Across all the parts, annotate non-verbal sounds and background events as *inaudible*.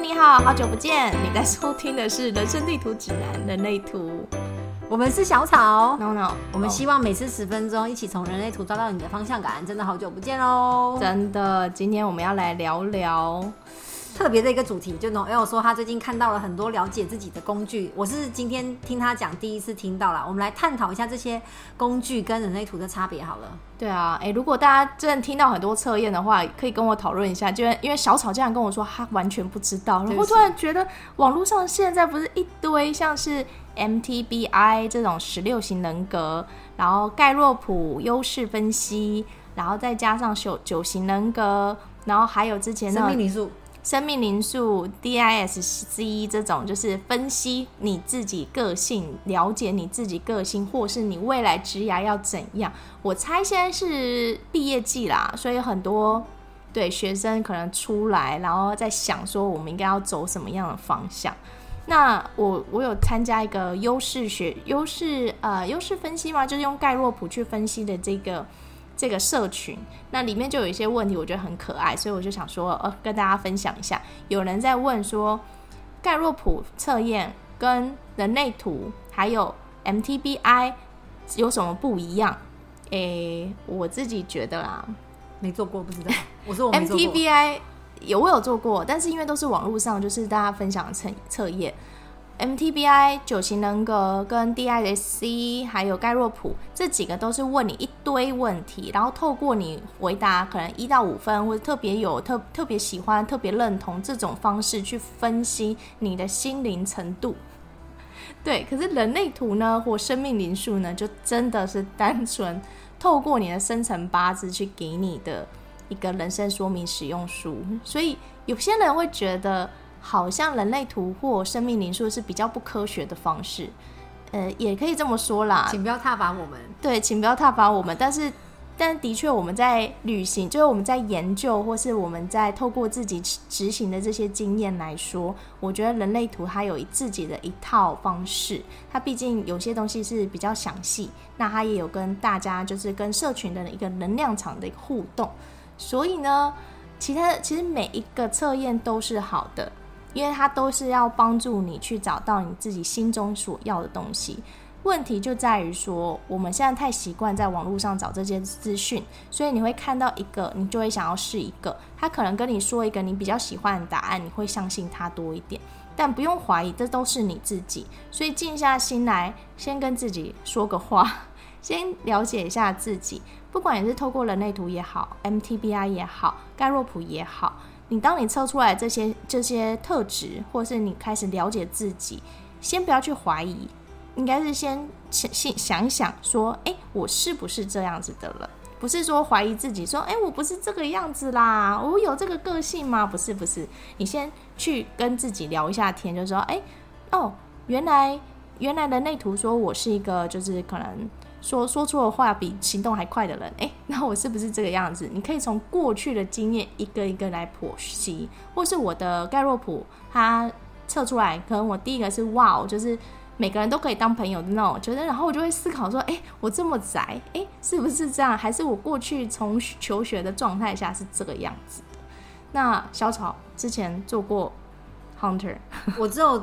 你好，好久不见！你在收听的是《人生地图指南：人类图》。我们是小草，No No，我们希望每次十分钟，一起从人类图抓到你的方向感。真的好久不见喽！真的，今天我们要来聊聊。特别的一个主题，就 Noel 说他最近看到了很多了解自己的工具，我是今天听他讲第一次听到了。我们来探讨一下这些工具跟人类图的差别好了。对啊，哎，如果大家真的听到很多测验的话，可以跟我讨论一下。就因为小草这样跟我说，他完全不知道，然后突然觉得网络上现在不是一堆像是 MTBI 这种十六型人格，然后盖洛普优势分析，然后再加上九九型人格，然后还有之前的生命灵数。生命灵数 DISC 这种就是分析你自己个性，了解你自己个性，或是你未来职涯要怎样。我猜现在是毕业季啦，所以很多对学生可能出来，然后在想说我们应该要走什么样的方向。那我我有参加一个优势学优势呃优势分析嘛，就是用盖洛普去分析的这个。这个社群，那里面就有一些问题，我觉得很可爱，所以我就想说，呃，跟大家分享一下。有人在问说，盖洛普测验跟人类图还有 MTBI 有什么不一样？诶，我自己觉得啦，没做过不知道。我说。MTBI 有我有做过，但是因为都是网络上就是大家分享的测测验。MTBI 九型人格跟 DISC 还有盖洛普这几个都是问你一堆问题，然后透过你回答可能一到五分或者特别有特特别喜欢、特别认同这种方式去分析你的心灵程度。对，可是人类图呢或生命灵数呢，就真的是单纯透过你的生辰八字去给你的一个人生说明使用书，所以有些人会觉得。好像人类图或生命灵数是比较不科学的方式，呃，也可以这么说啦。请不要踏伐我们。对，请不要踏伐我们。但是，但的确我们在旅行，就是我们在研究，或是我们在透过自己执行的这些经验来说，我觉得人类图它有自己的一套方式。它毕竟有些东西是比较详细，那它也有跟大家就是跟社群的一个能量场的一个互动。所以呢，其他其实每一个测验都是好的。因为它都是要帮助你去找到你自己心中所要的东西。问题就在于说，我们现在太习惯在网络上找这些资讯，所以你会看到一个，你就会想要试一个。他可能跟你说一个你比较喜欢的答案，你会相信他多一点。但不用怀疑，这都是你自己。所以静下心来，先跟自己说个话，*laughs* 先了解一下自己。不管你是透过人类图也好，MTBI 也好，盖洛普也好。你当你测出来这些这些特质，或是你开始了解自己，先不要去怀疑，应该是先先想一想，说，哎，我是不是这样子的了？不是说怀疑自己，说，哎，我不是这个样子啦，我有这个个性吗？不是，不是，你先去跟自己聊一下天，就说，哎，哦，原来原来人类图说我是一个，就是可能。说说出的话比行动还快的人，诶，那我是不是这个样子？你可以从过去的经验一个一个来剖析，或是我的盖洛普，他测出来，可能我第一个是哇，就是每个人都可以当朋友的那种，觉得，然后我就会思考说，诶，我这么宅，诶，是不是这样？还是我过去从求学的状态下是这个样子？那小草之前做过。Hunter，我只有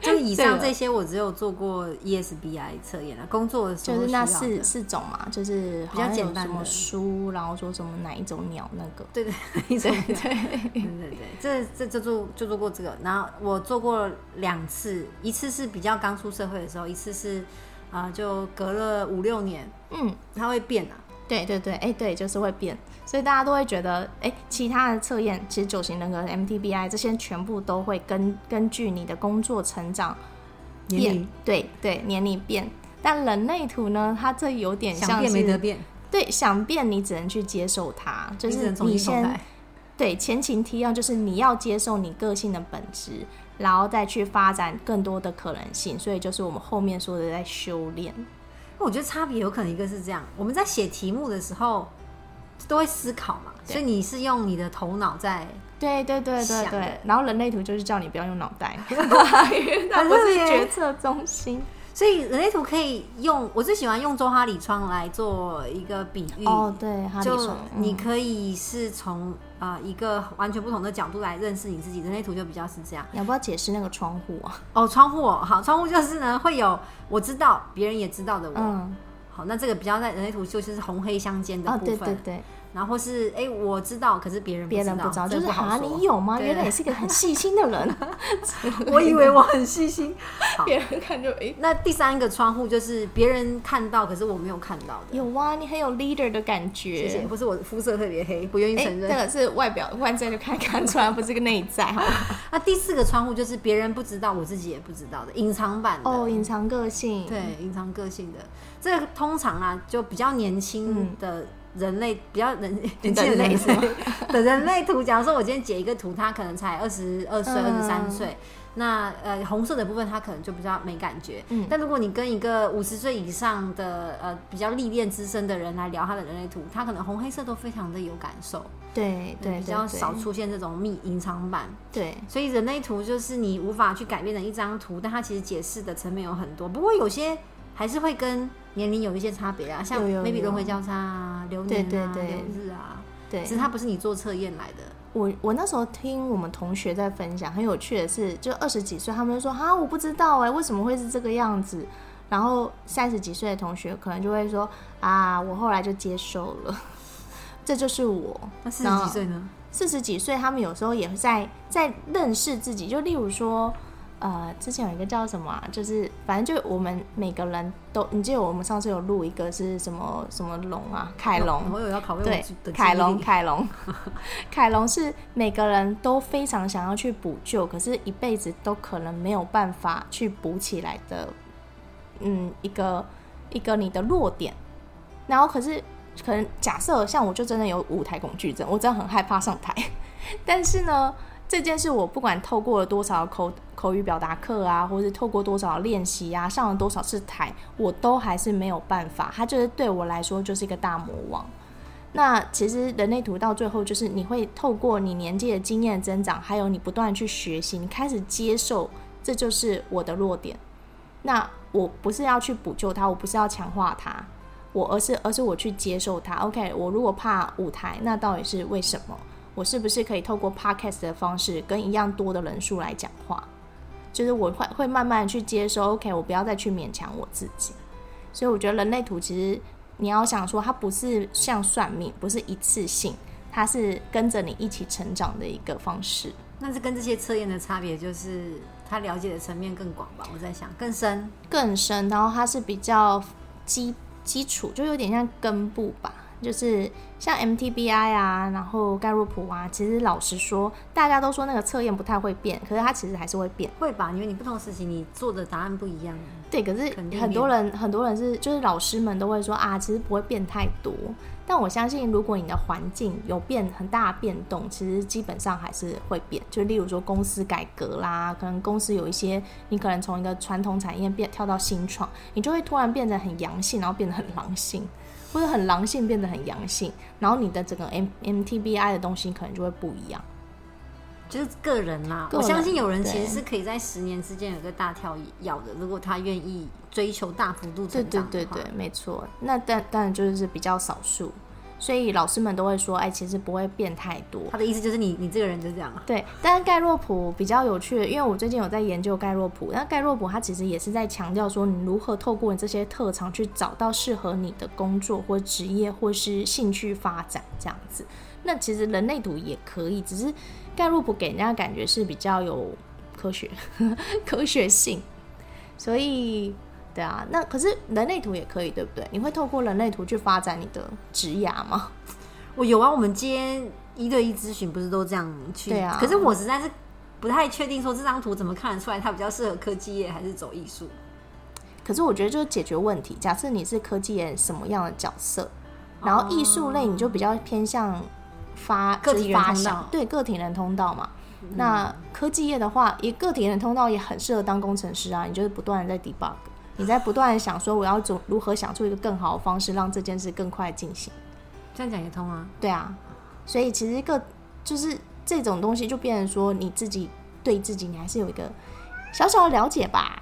就以上这些，我只有做过 ESBI 测验了。工作的时候就是那四四种嘛，就是比较简单的书，然后说什么哪一种鸟那个，对对，对 *laughs* 对对对，这这就做就做过这个，然后我做过两次，一次是比较刚出社会的时候，一次是啊、呃、就隔了五六年，嗯，它会变啊。对对对，哎，对，就是会变，所以大家都会觉得，哎，其他的测验，其实九型人格、MTBI 这些全部都会根根据你的工作成长变，对对，年龄变。但人类图呢，它这有点像想变没得变，对，想变你只能去接受它，就是你先对前情提要，就是你要接受你个性的本质，然后再去发展更多的可能性。所以就是我们后面说的在修炼。我觉得差别有可能一个是这样，我们在写题目的时候都会思考嘛，所以你是用你的头脑在对对对对对，然后人类图就是叫你不要用脑袋，*laughs* 它不是决策中心。所以人类图可以用，我最喜欢用周哈里窗来做一个比喻哦，对，就你可以是从呃一个完全不同的角度来认识你自己。人类图就比较是这样。你要不要解释那个窗户啊？哦，窗户哦，好，窗户就是呢会有我知道，别人也知道的我。嗯，好，那这个比较在人类图就是红黑相间的哦，部分。对对对，然后或是哎，我知道，可是别人别人不知道，就是啊，你有吗？对原来你是一个很细心的人。*laughs* 我以为我很细心。*laughs* 好别人看就哎，那第三个窗户就是别人看到，可是我没有看到的。有啊，你很有 leader 的感觉。谢谢，不是我的肤色特别黑，不愿意哎，承认。这个是外表外在就看 *laughs* 看出来，不是个内在哈。那第四个窗户就是别人不知道，我自己也不知道的隐藏版的。哦，隐藏个性。对，隐藏个性的，这个通常啊，就比较年轻的人类，比较人年轻的人类人是的 *laughs* 人类图。假如说我今天解一个图，他可能才二十二岁、二嗯十三岁，那呃红色的部分他可能就比较没感觉。嗯但如果你跟一个五十岁以上的呃比较历练资深的人来聊他的人类图，他可能红黑色都非常的有感受，对对，比较少出现这种密隐藏版。对，所以人类图就是你无法去改变的一张图，但它其实解释的层面有很多。不过有些还是会跟年龄有一些差别啊，像有有 maybe 轮回交叉啊、流年啊、日啊，对只是它不是你做测验来的。我我那时候听我们同学在分享，很有趣的是，就二十几岁，他们就说啊，我不知道哎，为什么会是这个样子？然后三十几岁的同学可能就会说啊，我后来就接受了，*laughs* 这就是我。那四十几岁呢？四十几岁，他们有时候也会在在认识自己，就例如说，呃，之前有一个叫什么、啊，就是反正就我们每个人都，你记得我们上次有录一个是什么什么龙啊，凯龙，我有要考验对凯龙，凯龙，*laughs* 凯龙是每个人都非常想要去补救，可是一辈子都可能没有办法去补起来的，嗯，一个一个你的弱点。然后可是可能假设像我就真的有舞台恐惧症，我真的很害怕上台。*laughs* 但是呢，这件事我不管透过了多少口口语表达课啊，或是透过多少练习啊，上了多少次台，我都还是没有办法。它就是对我来说就是一个大魔王。那其实人类图到最后就是你会透过你年纪的经验增长，还有你不断去学习，你开始接受这就是我的弱点。那我不是要去补救它，我不是要强化它，我而是而是我去接受它。OK，我如果怕舞台，那到底是为什么？我是不是可以透过 podcast 的方式跟一样多的人数来讲话？就是我会会慢慢去接受，OK，我不要再去勉强我自己。所以我觉得人类图其实你要想说，它不是像算命，不是一次性，它是跟着你一起成长的一个方式。那是跟这些测验的差别，就是他了解的层面更广吧？我在想更深。更深，然后它是比较基基础，就有点像根部吧，就是像 MTBI 啊，然后盖洛普啊，其实老实说，大家都说那个测验不太会变，可是它其实还是会变。会吧？因为你不同时期你做的答案不一样。对，可是很多人很多人是就是老师们都会说啊，其实不会变太多。但我相信，如果你的环境有变很大的变动，其实基本上还是会变。就例如说公司改革啦，可能公司有一些你可能从一个传统产业变跳到新创，你就会突然变得很阳性，然后变得很狼性，或者很狼性变得很阳性，然后你的整个 M MTBI 的东西可能就会不一样。就是个人啦，我相信有人其实是可以在十年之间有个大跳跃的，如果他愿意追求大幅度对成长的话对对对，没错。那但当然就是比较少数，所以老师们都会说，哎，其实不会变太多。他的意思就是你你这个人就是这样啊。对，但是盖洛普比较有趣的，因为我最近有在研究盖洛普，那盖洛普他其实也是在强调说，你如何透过你这些特长去找到适合你的工作或职业或是兴趣发展这样子。那其实人类图也可以，只是盖洛普给人家的感觉是比较有科学 *laughs* 科学性，所以对啊，那可是人类图也可以，对不对？你会透过人类图去发展你的职涯吗？*laughs* 我有啊，我们接一对一咨询不是都这样去？对啊可是我实在是不太确定说这张图怎么看得出来它比较适合科技业还是走艺术。可是我觉得就是解决问题。假设你是科技业什么样的角色，然后艺术类你就比较偏向发个体人通道，对个体人通道嘛。那科技业的话，一个体人通道也很适合当工程师啊。你就是不断的在 debug，你在不断的想说我要怎如何想出一个更好的方式，让这件事更快进行。这样讲也通啊。对啊，所以其实个就是这种东西，就变成说你自己对自己，你还是有一个小小的了解吧。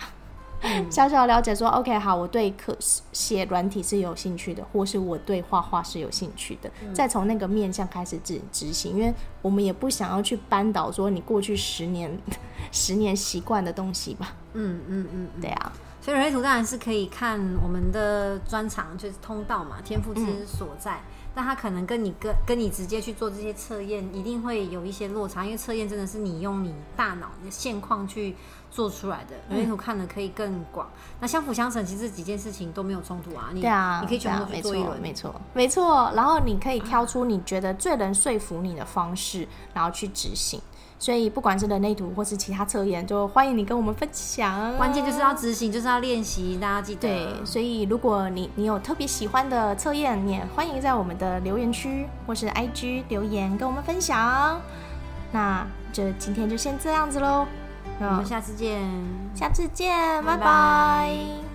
小小的了解说，OK，好，我对可写软体是有兴趣的，或是我对画画是有兴趣的，再从那个面向开始执执行，因为我们也不想要去扳倒说你过去十年 *laughs* 十年习惯的东西吧。嗯嗯嗯，对啊，所以人类图当然是可以看我们的专长，就是通道嘛，天赋之所在。但他可能跟你跟跟你直接去做这些测验，一定会有一些落差，因为测验真的是你用你大脑的现况去做出来的，人类图看的可以更广。那相辅相成，其实这几件事情都没有冲突啊。你对啊，你可以全部去做一轮，没错，没错。然后你可以挑出你觉得最能说服你的方式，然后去执行。所以不管是人类图或是其他测验，就欢迎你跟我们分享。关键就是要执行，就是要练习，大家记得。对，所以如果你你有特别喜欢的测验，也欢迎在我们的留言区或是 IG 留言跟我们分享。那这今天就先这样子喽，我们下次见，下次见，拜拜。